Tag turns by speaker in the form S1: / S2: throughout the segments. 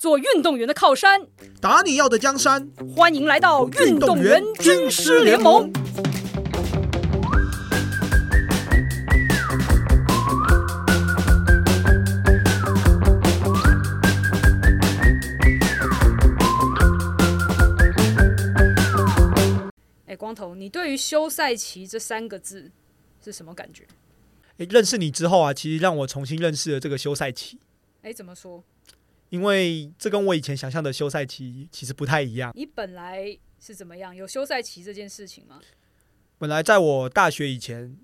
S1: 做运动员的靠山，
S2: 打你要的江山。
S1: 欢迎来到运动员军师联盟。哎，光头，你对于休赛期这三个字是什么感觉？
S2: 诶，认识你之后啊，其实让我重新认识了这个休赛期，
S1: 哎，怎么说？
S2: 因为这跟我以前想象的休赛期其实不太一样。
S1: 你本来是怎么样？有休赛期这件事情吗？
S2: 本来在我大学以前，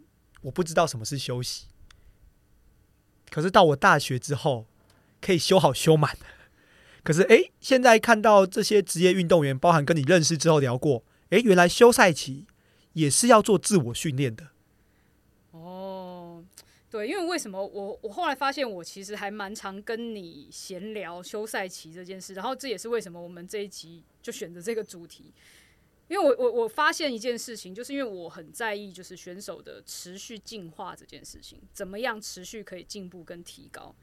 S2: 我不知道什么是休息，可是到我大学之后，可以修好修满。可是诶，现在看到这些职业运动员，包含跟你认识之后聊过，诶，原来休赛期也是要做自我训练的。
S1: 对，因为为什么我我后来发现我其实还蛮常跟你闲聊休赛期这件事，然后这也是为什么我们这一集就选择这个主题，因为我我我发现一件事情，就是因为我很在意就是选手的持续进化这件事情，怎么样持续可以进步跟提高，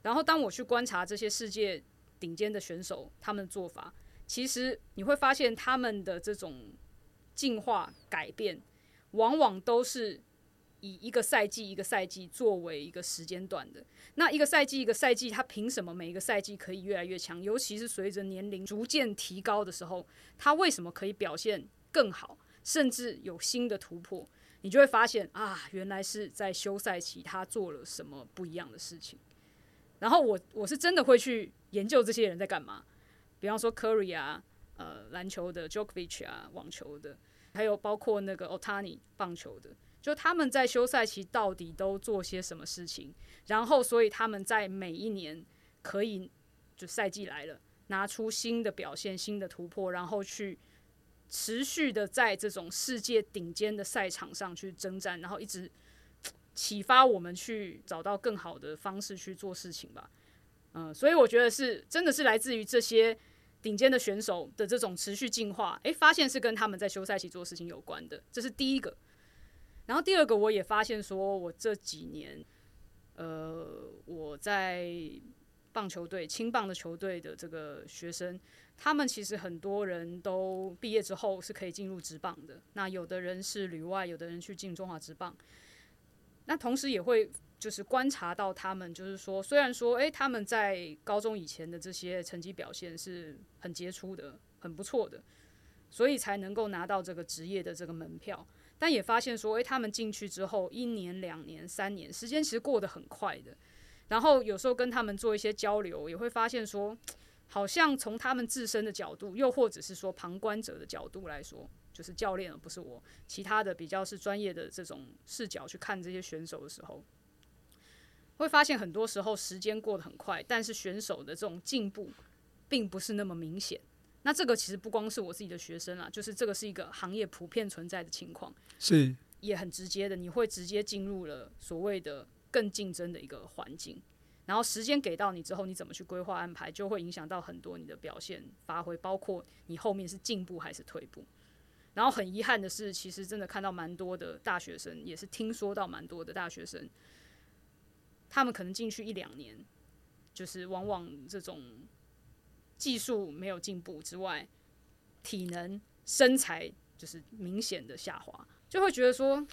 S1: 然后当我去观察这些世界顶尖的选手他们的做法，其实你会发现他们的这种进化改变，往往都是。以一个赛季一个赛季作为一个时间段的，那一个赛季一个赛季，他凭什么每一个赛季可以越来越强？尤其是随着年龄逐渐提高的时候，他为什么可以表现更好，甚至有新的突破？你就会发现啊，原来是在休赛期他做了什么不一样的事情。然后我我是真的会去研究这些人在干嘛，比方说 Curry 啊，呃，篮球的 Jokovic 啊，网球的，还有包括那个 Otani 棒球的。就他们在休赛期到底都做些什么事情，然后所以他们在每一年可以就赛季来了，拿出新的表现、新的突破，然后去持续的在这种世界顶尖的赛场上去征战，然后一直启发我们去找到更好的方式去做事情吧。嗯，所以我觉得是真的是来自于这些顶尖的选手的这种持续进化，诶，发现是跟他们在休赛期做事情有关的，这是第一个。然后第二个，我也发现说，我这几年，呃，我在棒球队、青棒的球队的这个学生，他们其实很多人都毕业之后是可以进入职棒的。那有的人是旅外，有的人去进中华职棒。那同时也会就是观察到他们，就是说，虽然说，诶，他们在高中以前的这些成绩表现是很杰出的、很不错的，所以才能够拿到这个职业的这个门票。但也发现说，诶，他们进去之后，一年、两年、三年，时间其实过得很快的。然后有时候跟他们做一些交流，也会发现说，好像从他们自身的角度，又或者是说旁观者的角度来说，就是教练而不是我，其他的比较是专业的这种视角去看这些选手的时候，会发现很多时候时间过得很快，但是选手的这种进步并不是那么明显。那这个其实不光是我自己的学生啦，就是这个是一个行业普遍存在的情况，
S2: 是
S1: 也很直接的，你会直接进入了所谓的更竞争的一个环境，然后时间给到你之后，你怎么去规划安排，就会影响到很多你的表现发挥，包括你后面是进步还是退步。然后很遗憾的是，其实真的看到蛮多的大学生，也是听说到蛮多的大学生，他们可能进去一两年，就是往往这种。技术没有进步之外，体能、身材就是明显的下滑，就会觉得说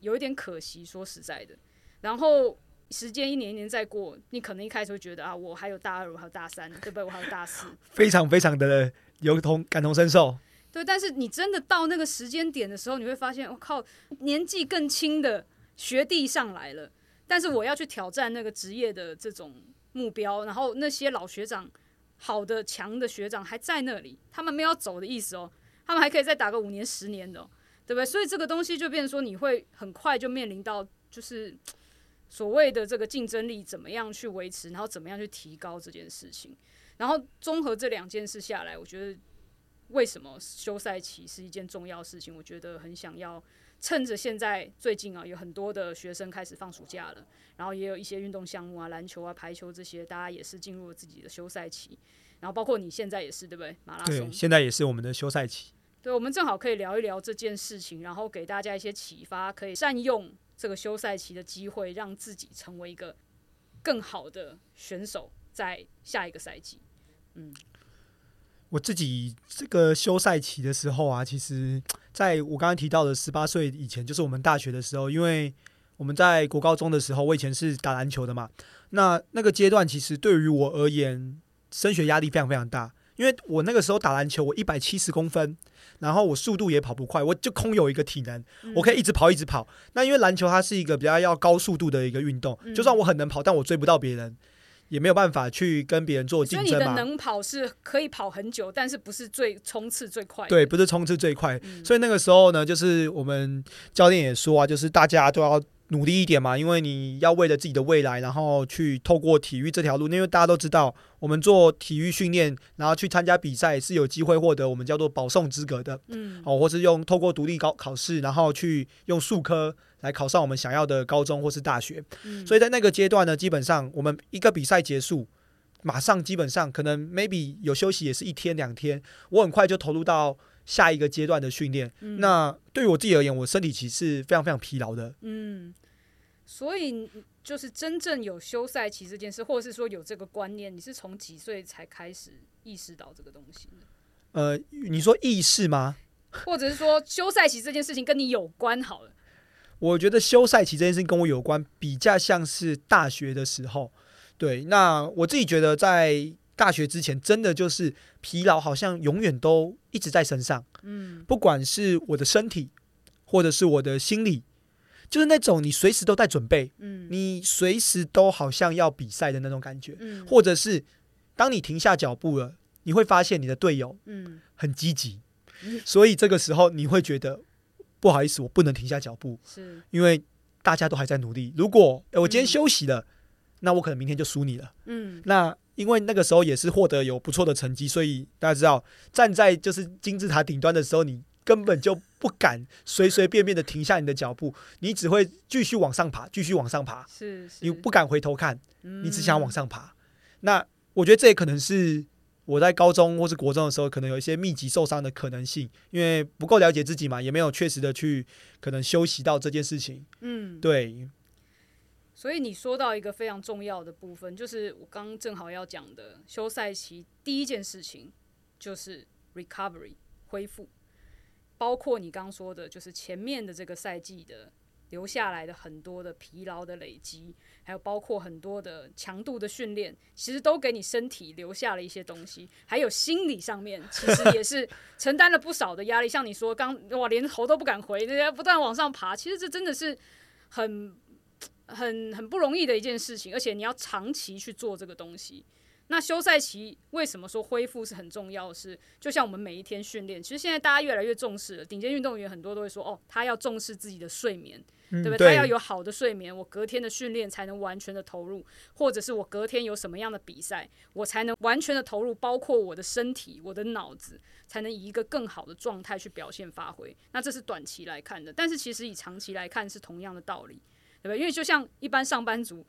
S1: 有一点可惜。说实在的，然后时间一年一年在过，你可能一开始会觉得啊，我还有大二，我还有大三，对不对？我还有大四，
S2: 非常非常的有同感同身受。
S1: 对，但是你真的到那个时间点的时候，你会发现，我靠，年纪更轻的学弟上来了，但是我要去挑战那个职业的这种目标，然后那些老学长。好的强的学长还在那里，他们没有走的意思哦，他们还可以再打个五年十年的，对不对？所以这个东西就变成说，你会很快就面临到就是所谓的这个竞争力怎么样去维持，然后怎么样去提高这件事情。然后综合这两件事下来，我觉得为什么休赛期是一件重要事情？我觉得很想要。趁着现在最近啊，有很多的学生开始放暑假了，然后也有一些运动项目啊，篮球啊、排球这些，大家也是进入了自己的休赛期。然后包括你现在也是，对不对？马拉松
S2: 现在也是我们的休赛期。
S1: 对，我们正好可以聊一聊这件事情，然后给大家一些启发，可以善用这个休赛期的机会，让自己成为一个更好的选手，在下一个赛季。嗯，
S2: 我自己这个休赛期的时候啊，其实在我刚刚提到的十八岁以前，就是我们大学的时候，因为我们在国高中的时候，我以前是打篮球的嘛，那那个阶段其实对于我而言，升学压力非常非常大，因为我那个时候打篮球，我一百七十公分，然后我速度也跑不快，我就空有一个体能，
S1: 嗯。
S2: 我可以一直跑一直跑。那因为篮球它是一个比较要高速度的一个运动，
S1: 嗯。
S2: 就算我很能跑，但我追不到别人，也没有办法去跟别人做竞争嘛。
S1: 能跑是可以跑很久，但是不是最冲刺最快。
S2: 对，不是冲刺最快，
S1: 嗯
S2: 所以那个时候呢，就是我们教练也说啊，就是大家都要努力一点嘛，因为你要为了自己的未来，然后去透过体育这条路，因为大家都知道，我们做体育训练，然后去参加比赛是有机会获得我们叫做保送资格的，
S1: 嗯
S2: 哦，或是用透过独立高考试，然后去用数科来考上我们想要的高中或是大学。
S1: 嗯，
S2: 所以在那个阶段呢，基本上我们一个比赛结束，马上基本上可能 maybe 有休息也是一天两天，我很快就投入到下一个阶段的训练。
S1: 嗯
S2: 那对于我自己而言，我身体其实是非常非常疲劳的。
S1: 嗯，所以就是真正有休赛期这件事，或者是说有这个观念，你是从几岁才开始意识到这个东西的？
S2: 呃，你说意识吗？
S1: 或者是说休赛期这件事情跟你有关好了？
S2: 我觉得休赛期这件事情跟我有关，比较像是大学的时候。对，那我自己觉得在大学之前，真的就是疲劳，好像永远都一直在身上。
S1: 嗯
S2: 不管是我的身体，或者是我的心理，就是那种你随时都在准备，
S1: 嗯。
S2: 你随时都好像要比赛的那种感觉，
S1: 嗯。
S2: 或者是当你停下脚步了，你会发现你的队友
S1: 嗯。
S2: 很积极。
S1: 嗯，
S2: 所以这个时候你会觉得不好意思，我不能停下脚步，
S1: 是。
S2: 因为大家都还在努力。如果、诶我今天
S1: 嗯。
S2: 休息了，那我可能明天就输你了。
S1: 嗯。
S2: 那因为那个时候也是获得有不错的成绩，所以大家知道，站在就是金字塔顶端的时候，你根本就不敢随随便便的停下你的脚步，你只会继续往上爬，继续往上爬，
S1: 是是，
S2: 你不敢回头看，你只想往
S1: 嗯
S2: 上爬。那我觉得这也可能是我在高中或是国中的时候，可能有一些密集受伤的可能性，因为不够了解自己嘛，也没有确实的去可能休息到这件事情。
S1: 嗯，
S2: 对，
S1: 所以你说到一个非常重要的部分，就是我刚正好要讲的休赛期第一件事情就是 recovery 恢复，包括你刚说的，就是前面的这个赛季的留下来的很多的疲劳的累积，还有包括很多的强度的训练，其实都给你身体留下了一些东西，还有心理上面其实也是 承担了不少的压力。像你说刚哇，连头都不敢回，人家不断往上爬，其实这真的是很很很不容易的一件事情，而且你要长期去做这个东西。那休赛期为什么说恢复是很重要的是？就像我们每一天训练，其实现在大家越来越重视了。顶尖运动员很多都会说，哦，他要重视自己的睡眠，
S2: 嗯
S1: 对不对？他要有好的睡眠，我隔天的训练才能完全的投入，或者是我隔天有什么样的比赛，我才能完全的投入，包括我的身体、我的脑子，才能以一个更好的状态去表现发挥。那这是短期来看的，但是其实以长期来看是同样的道理，对不对？因为就像一般上班族，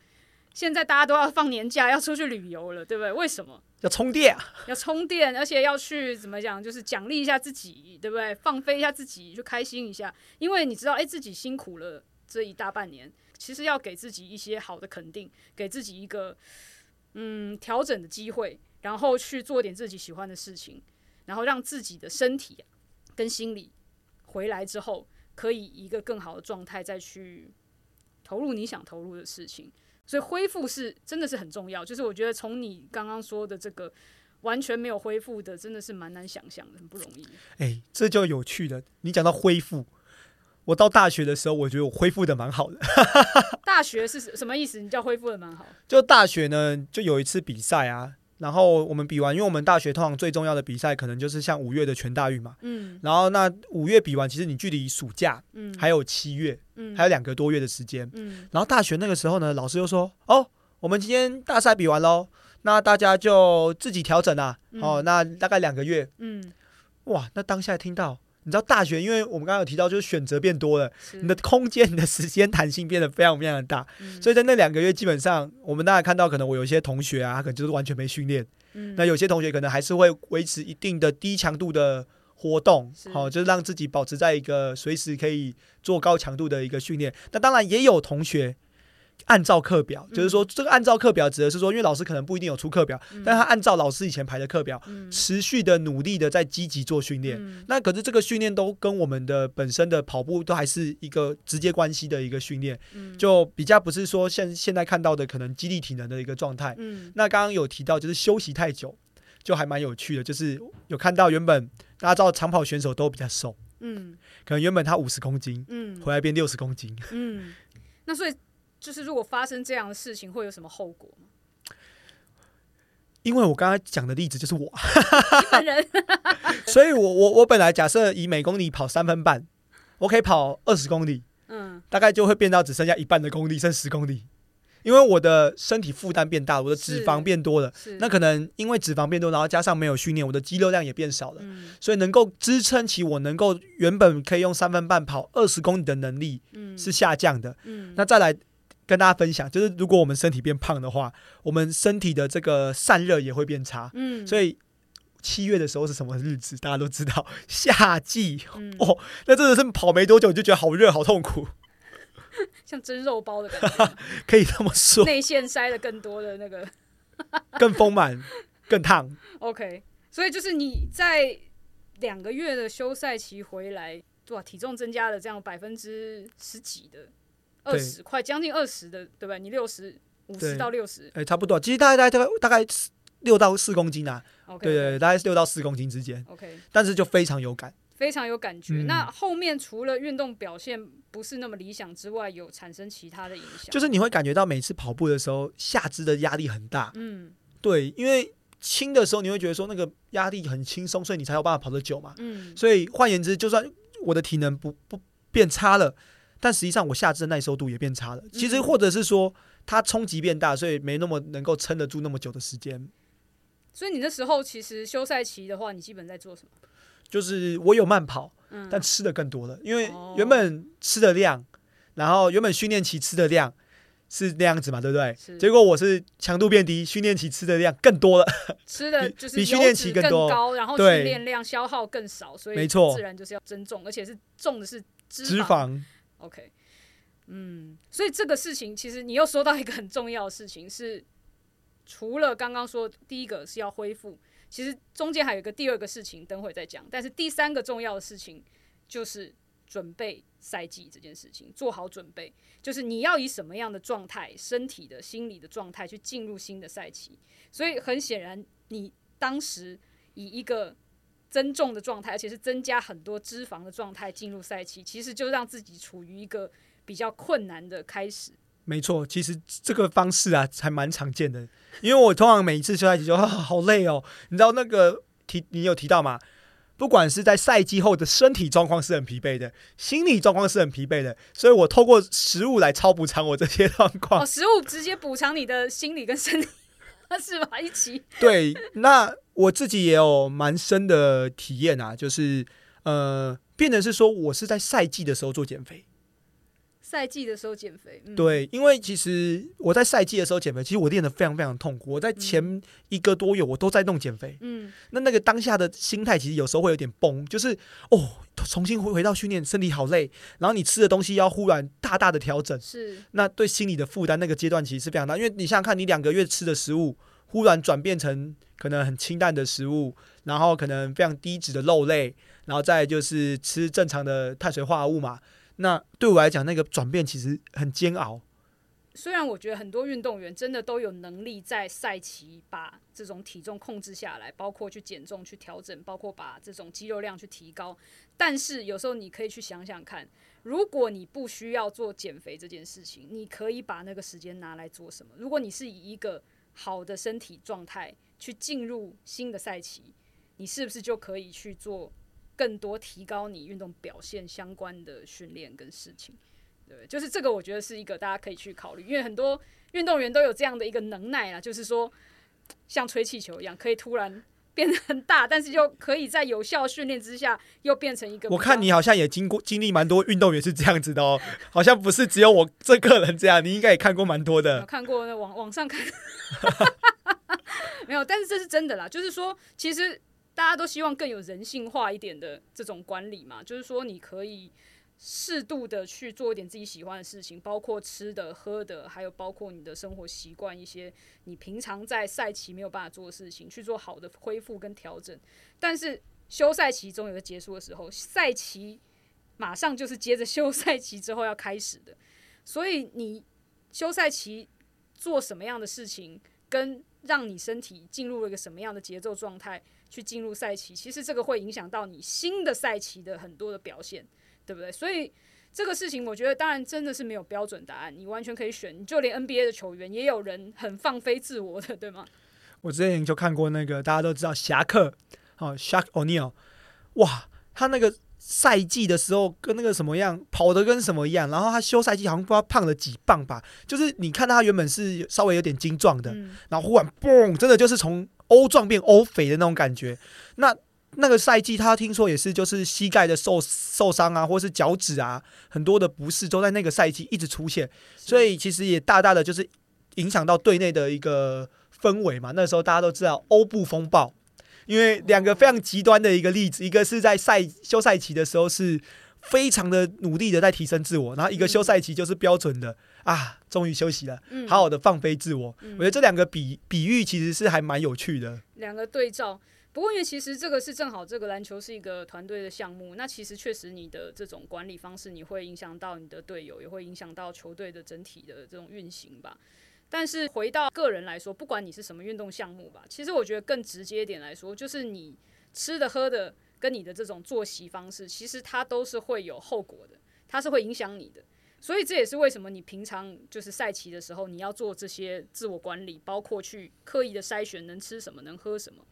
S1: 现在大家都要放年假，要出去旅游了，对不对？为什么？
S2: 要充电啊，
S1: 要充电，而且要去怎么讲，就是奖励一下自己，对不对？放飞一下自己，就开心一下，因为你知道，哎，自己辛苦了这一大半年，其实要给自己一些好的肯定，给自己一个嗯调整的机会，然后去做点自己喜欢的事情，然后让自己的身体跟心理回来之后，可以以一个更好的状态再去投入你想投入的事情。所以恢复是真的是很重要，就是我觉得从你刚刚说的这个完全没有恢复的，真的是蛮难想象的，很不容易。
S2: 哎，这就有趣了。你讲到恢复，我到大学的时候，我觉得我恢复的蛮好的。
S1: 大学是什么意思？你叫恢复的蛮好，
S2: 就大学呢，就有一次比赛啊，然后我们比完，因为我们大学通常最重要的比赛，可能就是像五月的全大运嘛。
S1: 嗯
S2: 然后那五月比完，其实你距离暑假
S1: 嗯，
S2: 还有七月，
S1: 嗯。
S2: 还有两个多月的时间。
S1: 嗯。
S2: 然后大学那个时候呢，老师又说：“哦，我们今天大赛比完喽，那大家就自己调整啊。哦，
S1: 嗯
S2: 那大概两个月，
S1: 嗯，
S2: 哇，那当下听到，你知道大学，因为我们刚刚有提到，就是选择变多了，你的空间、你的时间弹性变得非常非常的大，
S1: 嗯。
S2: 所以在那两个月，基本上我们大家看到，可能我有一些同学啊，他可能就是完全没训练，
S1: 嗯。
S2: 那有些同学可能还是会维持一定的低强度的活动，
S1: 是
S2: 好、就是让自己保持在一个随时可以做高强度的一个训练。那当然也有同学，按照课表，就是说这个按照课表指的是说，因为老师可能不一定有出课表，但他按照老师以前排的课表，持续的努力的在积极做训练。那可是这个训练都跟我们的本身的跑步都还是一个直接关系的一个训练，就比较不是说现现在看到的可能激励体能的一个状态。那刚刚有提到就是休息太久，就还蛮有趣的，就是有看到原本大家知道长跑选手都比较瘦，嗯，可能原本他五十公斤，嗯，回来变六十公斤，
S1: 嗯，那所以。就是如果发生这样的事情，会有什么后果吗？
S2: 因为我刚才讲的例子就是我
S1: 本人，
S2: 所以我我我本来假设以每公里跑三分半，我可以跑二十公里，嗯，大概就会变到只剩下一半的公里，剩十公里。因为我的身体负担变大，我的脂肪变多了，那可能因为脂肪变多，然后加上没有训练，我的肌肉量也变少了，所以能够支撑起我能够原本可以用三分半跑二十公里的能力，是下降的。嗯，那再来。跟大家分享，就是如果我们身体变胖的话，我们身体的这个散热也会变差。嗯，所以七月的时候是什么日子？大家都知道，夏季哦。那真的是跑没多久，就觉得好热、好痛苦，
S1: 像蒸肉包的感觉，
S2: 可以这么说。
S1: 内线塞了更多的那个，
S2: 更丰满、更烫。
S1: OK，所以就是你在两个月的休赛期回来，哇，体重增加了这样百分之十几的。二十快将近二十的，对吧？你六十五十到六十，
S2: 哎，差不多。其实大概大概大概六到四公斤啊。对对，大概是六到四公斤之间。
S1: OK，
S2: 但是就非常有感，
S1: 非常有感觉。那后面除了运动表现不是那么理想之外，有产生其他的影响？
S2: 就是你会感觉到每次跑步的时候，下肢的压力很大。嗯，对，因为轻的时候你会觉得说那个压力很轻松，所以你才有办法跑得久嘛。嗯，所以换言之，就算我的体能不不变差了。但实际上，我下肢的耐受度也变差了。其实，或者是说，它冲击变大，所以没那么能够撑得住那么久的时间。
S1: 所以，你那时候其实休赛期的话，你基本在做什么？
S2: 就是我有慢跑，但吃的更多了。因为原本吃的量，然后原本训练期吃的量是那样子嘛，对不对？结果我是强度变低，训练期吃的量更多了。
S1: 吃的就是
S2: 比训练期更
S1: 高，然后训练量消耗更少，所以
S2: 没错，
S1: 自然就是要增重，而且是重的是
S2: 脂肪。
S1: OK，嗯，所以这个事情其实你又说到一个很重要的事情，是除了刚刚说第一个是要恢复，其实中间还有一个第二个事情，等会再讲。但是第三个重要的事情就是准备赛季这件事情，做好准备，就是你要以什么样的状态、身体的、心理的状态去进入新的赛期。所以很显然，你当时以一个增重的状态，而且是增加很多脂肪的状态进入赛期，其实就让自己处于一个比较困难的开始。
S2: 没错，其实这个方式啊，还蛮常见的。因为我通常每一次休赛期就啊好累哦，你知道那个提你有提到吗？不管是在赛季后的身体状况是很疲惫的，心理状况是很疲惫的，所以我透过食物来超补偿我这些状况。
S1: 哦，食物直接补偿你的心理跟身体。是吧？一起
S2: 对，那我自己也有蛮深的体验啊，就是呃，变成是说我是在赛季的时候做减肥。
S1: 赛季的时候减肥，
S2: 对，因为其实我在赛季的时候减肥，其实我练的非常非常痛苦。我在前一个多月，我都在弄减肥。嗯，那那个当下的心态，其实有时候会有点崩，就是哦，重新回回到训练，身体好累，然后你吃的东西要忽然大大的调整，
S1: 是
S2: 那对心理的负担，那个阶段其实是非常大。因为你想想看，你两个月吃的食物，忽然转变成可能很清淡的食物，然后可能非常低脂的肉类，然后再就是吃正常的碳水化合物嘛。那对我来讲，那个转变其实很煎熬。
S1: 虽然我觉得很多运动员真的都有能力在赛期把这种体重控制下来，包括去减重、去调整，包括把这种肌肉量去提高。但是有时候你可以去想想看，如果你不需要做减肥这件事情，你可以把那个时间拿来做什么？如果你是以一个好的身体状态去进入新的赛期，你是不是就可以去做？更多提高你运动表现相关的训练跟事情，对，就是这个，我觉得是一个大家可以去考虑，因为很多运动员都有这样的一个能耐啊，就是说像吹气球一样，可以突然变得很大，但是又可以在有效训练之下又变成一个。
S2: 我看你好像也经过经历蛮多运动员是这样子的哦，好像不是只有我这个人这样，你应该也看过蛮多的。
S1: 看过那网网上看，没有，但是这是真的啦，就是说其实。大家都希望更有人性化一点的这种管理嘛，就是说你可以适度的去做一点自己喜欢的事情，包括吃的、喝的，还有包括你的生活习惯，一些你平常在赛期没有办法做的事情，去做好的恢复跟调整。但是休赛期总有个结束的时候，赛期马上就是接着休赛期之后要开始的，所以你休赛期做什么样的事情，跟让你身体进入了一个什么样的节奏状态去进入赛期，其实这个会影响到你新的赛期的很多的表现。对不对？所以这个事情，我觉得当然真的是没有标准答案，你完全可以选。你就连 NBA 的球员也有人很放飞自我的，对吗？
S2: 我之前就看过那个大家都知道侠客，哦，Shaq O'Neal，哇，他那个赛季的时候跟那个什么样，跑的跟什么一样，然后他休赛季好像不知道胖了几磅吧，就是你看他原本是稍微有点精壮的，然后忽然嘣，真的就是从欧壮变欧肥的那种感觉，那。那个赛季，他听说也是，就是膝盖的受受伤啊，或是脚趾啊，很多的不适都在那个赛季一直出现，所以其实也大大的就是影响到队内的一个氛围嘛。那时候大家都知道欧布风暴，因为两个非常极端的一个例子，一个是在赛休赛期的时候是非常的努力的在提升自我，然后一个休赛期就是标准的啊，终于休息了，好好的放飞自我。我觉得这两个比比喻其实是还蛮有趣的，
S1: 两个对照。不过，因为其实这个是正好，这个篮球是一个团队的项目。那其实确实，你的这种管理方式，你会影响到你的队友，也会影响到球队的整体的这种运行吧。但是回到个人来说，不管你是什么运动项目吧，其实我觉得更直接一点来说，就是你吃的喝的跟你的这种作息方式，其实它都是会有后果的，它是会影响你的。所以这也是为什么你平常就是赛期的时候，你要做这些自我管理，包括去刻意的筛选能吃什么，能喝什么。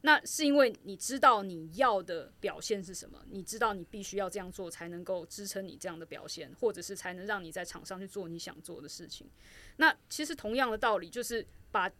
S1: 那是因为你知道你要的表现是什么，你知道你必须要这样做才能够支撑你这样的表现，或者是才能让你在场上去做你想做的事情。那其实同样的道理，就是把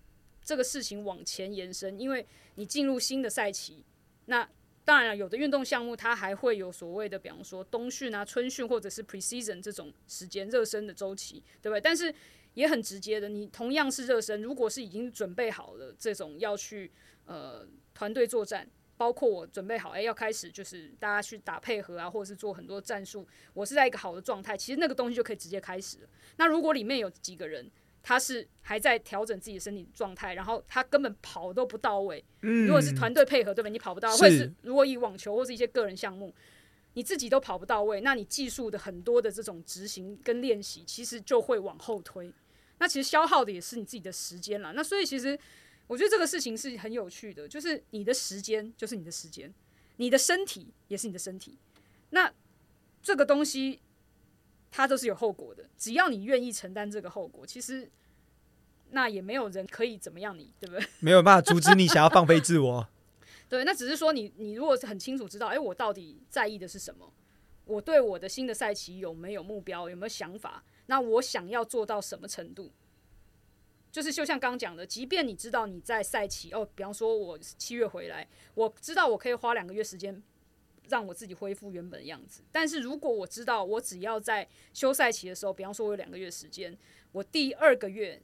S1: 这个事情往前延伸，因为你进入新的赛期。那当然了，有的运动项目它还会有所谓的，比方说冬训啊、春训或者是 preseason 这种时间热身的周期，对不对？但是也很直接的，你同样是热身，如果是已经准备好了这种要去呃。团队作战，包括我准备好，哎，要开始就是大家去打配合啊，或者是做很多战术。我是在一个好的状态，其实那个东西就可以直接开始了。那如果里面有几个人，他是还在调整自己的身体状态，然后他根本跑都不到位。嗯，如果是团队配合，对吧？你跑不到，或者是如果以网球或是一些个人项目，你自己都跑不到位，那你技术的很多的这种执行跟练习，其实就会往后推。那其实消耗的也是你自己的时间了。那所以其实。我觉得这个事情是很有趣的，就是你的时间就是你的时间，你的身体也是你的身体。那这个东西它都是有后果的，只要你愿意承担这个后果，其实那也没有人可以怎么样你，对不对？
S2: 没有办法阻止你想要放飞自我。
S1: 对，那只是说你你如果是很清楚知道，哎，我到底在意的是什么？我对我的新的赛期有没有目标？有没有想法？那我想要做到什么程度？就是就像刚刚讲的，即便你知道你在赛期哦，比方说我七月回来，我知道我可以花两个月时间让我自己恢复原本的样子。但是如果我知道我只要在休赛期的时候，比方说我有两个月时间，我第二个月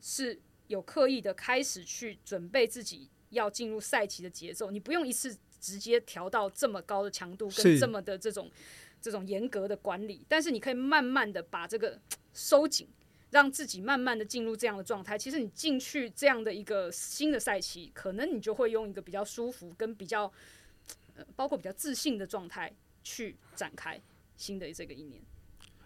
S1: 是有刻意的开始去准备自己要进入赛期的节奏，你不用一次直接调到这么高的强度跟这么的这种这种严格的管理，但是你可以慢慢的把这个收紧。让自己慢慢的进入这样的状态，其实你进去这样的一个新的赛期，可能你就会用一个比较舒服跟比较，呃，包括比较自信的状态去展开新的这个一年。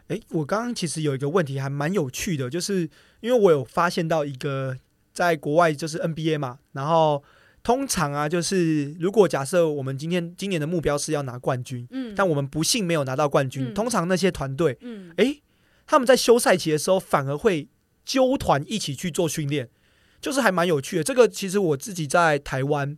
S2: 诶，我刚刚其实有一个问题还蛮有趣的，就是因为我有发现到一个在国外就是 NBA 嘛，然后通常啊，就是如果假设我们今天今年的目标是要拿冠军，嗯，但我们不幸没有拿到冠军，通常那些团队，嗯，诶。他们在休赛期的时候，反而会纠团一起去做训练，就是还蛮有趣的。这个其实我自己在台湾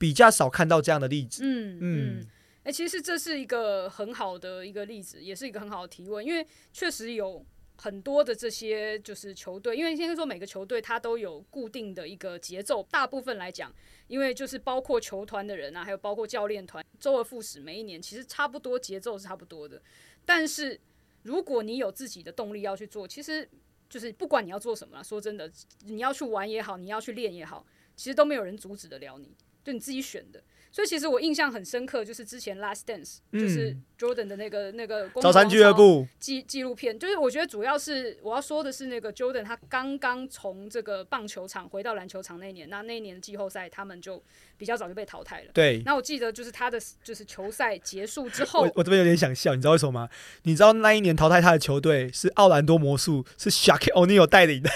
S2: 比较少看到这样的例子。
S1: 嗯嗯，哎，其实这是一个很好的一个例子，也是一个很好的提问，因为确实有很多的这些就是球队，因为先说每个球队它都有固定的一个节奏。大部分来讲，因为就是包括球团的人啊，还有包括教练团，周而复始，每一年其实差不多节奏是差不多的，但是。如果你有自己的动力要去做，其实就是不管你要做什么，说真的，你要去玩也好，你要去练也好，其实都没有人阻止得了你。就你自己选的。所以其实我印象很深刻，就是之前《Last Dance》就是
S2: 嗯
S1: Jordan 的那个那个公
S2: 早餐俱乐部，
S1: 纪纪录片，就是我觉得主要是我要说的是那个 Jordan 他刚刚从这个棒球场回到篮球场那一年，那那一年季后赛他们就比较早就被淘汰了。
S2: 对。
S1: 那我记得就是他的就是球赛结束之后
S2: 我，我这边有点想笑，你知道为什么吗？你知道那一年淘汰他的球队是奥兰多魔术，是 Shaq O'Neal 带领的，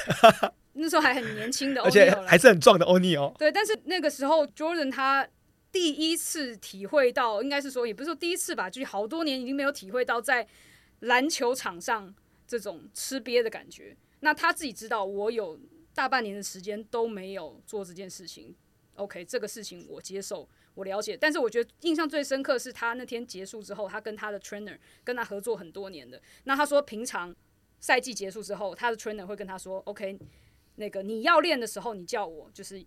S1: 那时候还很年轻的
S2: 而且还是很壮的欧尼哦。
S1: 对，但是那个时候 Jordan 他第一次体会到，应该是说也不是说第一次吧，就是好多年已经没有体会到在篮球场上这种吃瘪的感觉。那他自己知道，我有大半年的时间都没有做这件事情。OK，这个事情我接受，我了解。但是我觉得印象最深刻是他那天结束之后，他跟他的 trainer 跟他合作很多年的。那他说，平常赛季结束之后，他的 trainer 会跟他说：“OK，那个你要练的时候，你叫我，就是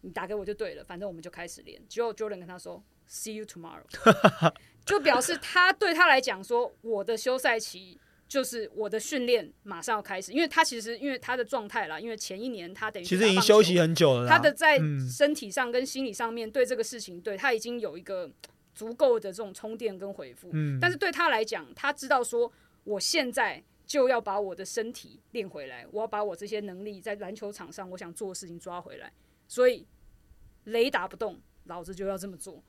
S1: 你打给我就对了，反正我们就开始练。”结果 Jordan 跟他说：“See you tomorrow。”就表示他对他来讲说，我的休赛期就是我的训练马上要开始，因为他其实因为他的状态啦，因为前一年他等于
S2: 其实已经休息很久了。
S1: 他的在
S2: 嗯
S1: 身体上跟心理上面对这个事情，对他已经有一个足够的这种充电跟回复。
S2: 嗯
S1: 但是对他来讲，他知道说，我现在就要把我的身体练回来，我要把我这些能力在篮球场上我想做的事情抓回来。所以雷打不动，老子就要这么做。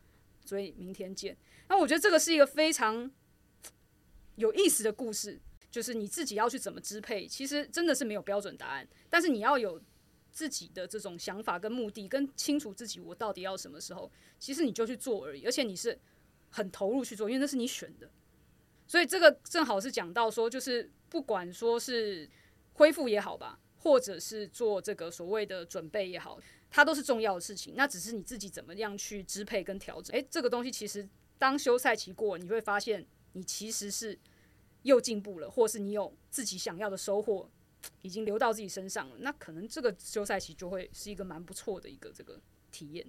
S1: 所以明天见。那我觉得这个是一个非常有意思的故事，就是你自己要去怎么支配，其实真的是没有标准答案，但是你要有自己的这种想法跟目的，跟清楚自己我到底要什么时候，其实你就去做而已，而且你是很投入去做，因为那是你选的。所以这个正好是讲到说，就是不管说是恢复也好吧，或者是做这个所谓的准备也好，它都是重要的事情。那只是你自己怎么样去支配跟调整。诶，这个东西其实当休赛期过，你会发现你其实是又进步了，或是你有自己想要的收获，已经流到自己身上了。那可能这个休赛期就会是一个蛮不错的一个这个体验。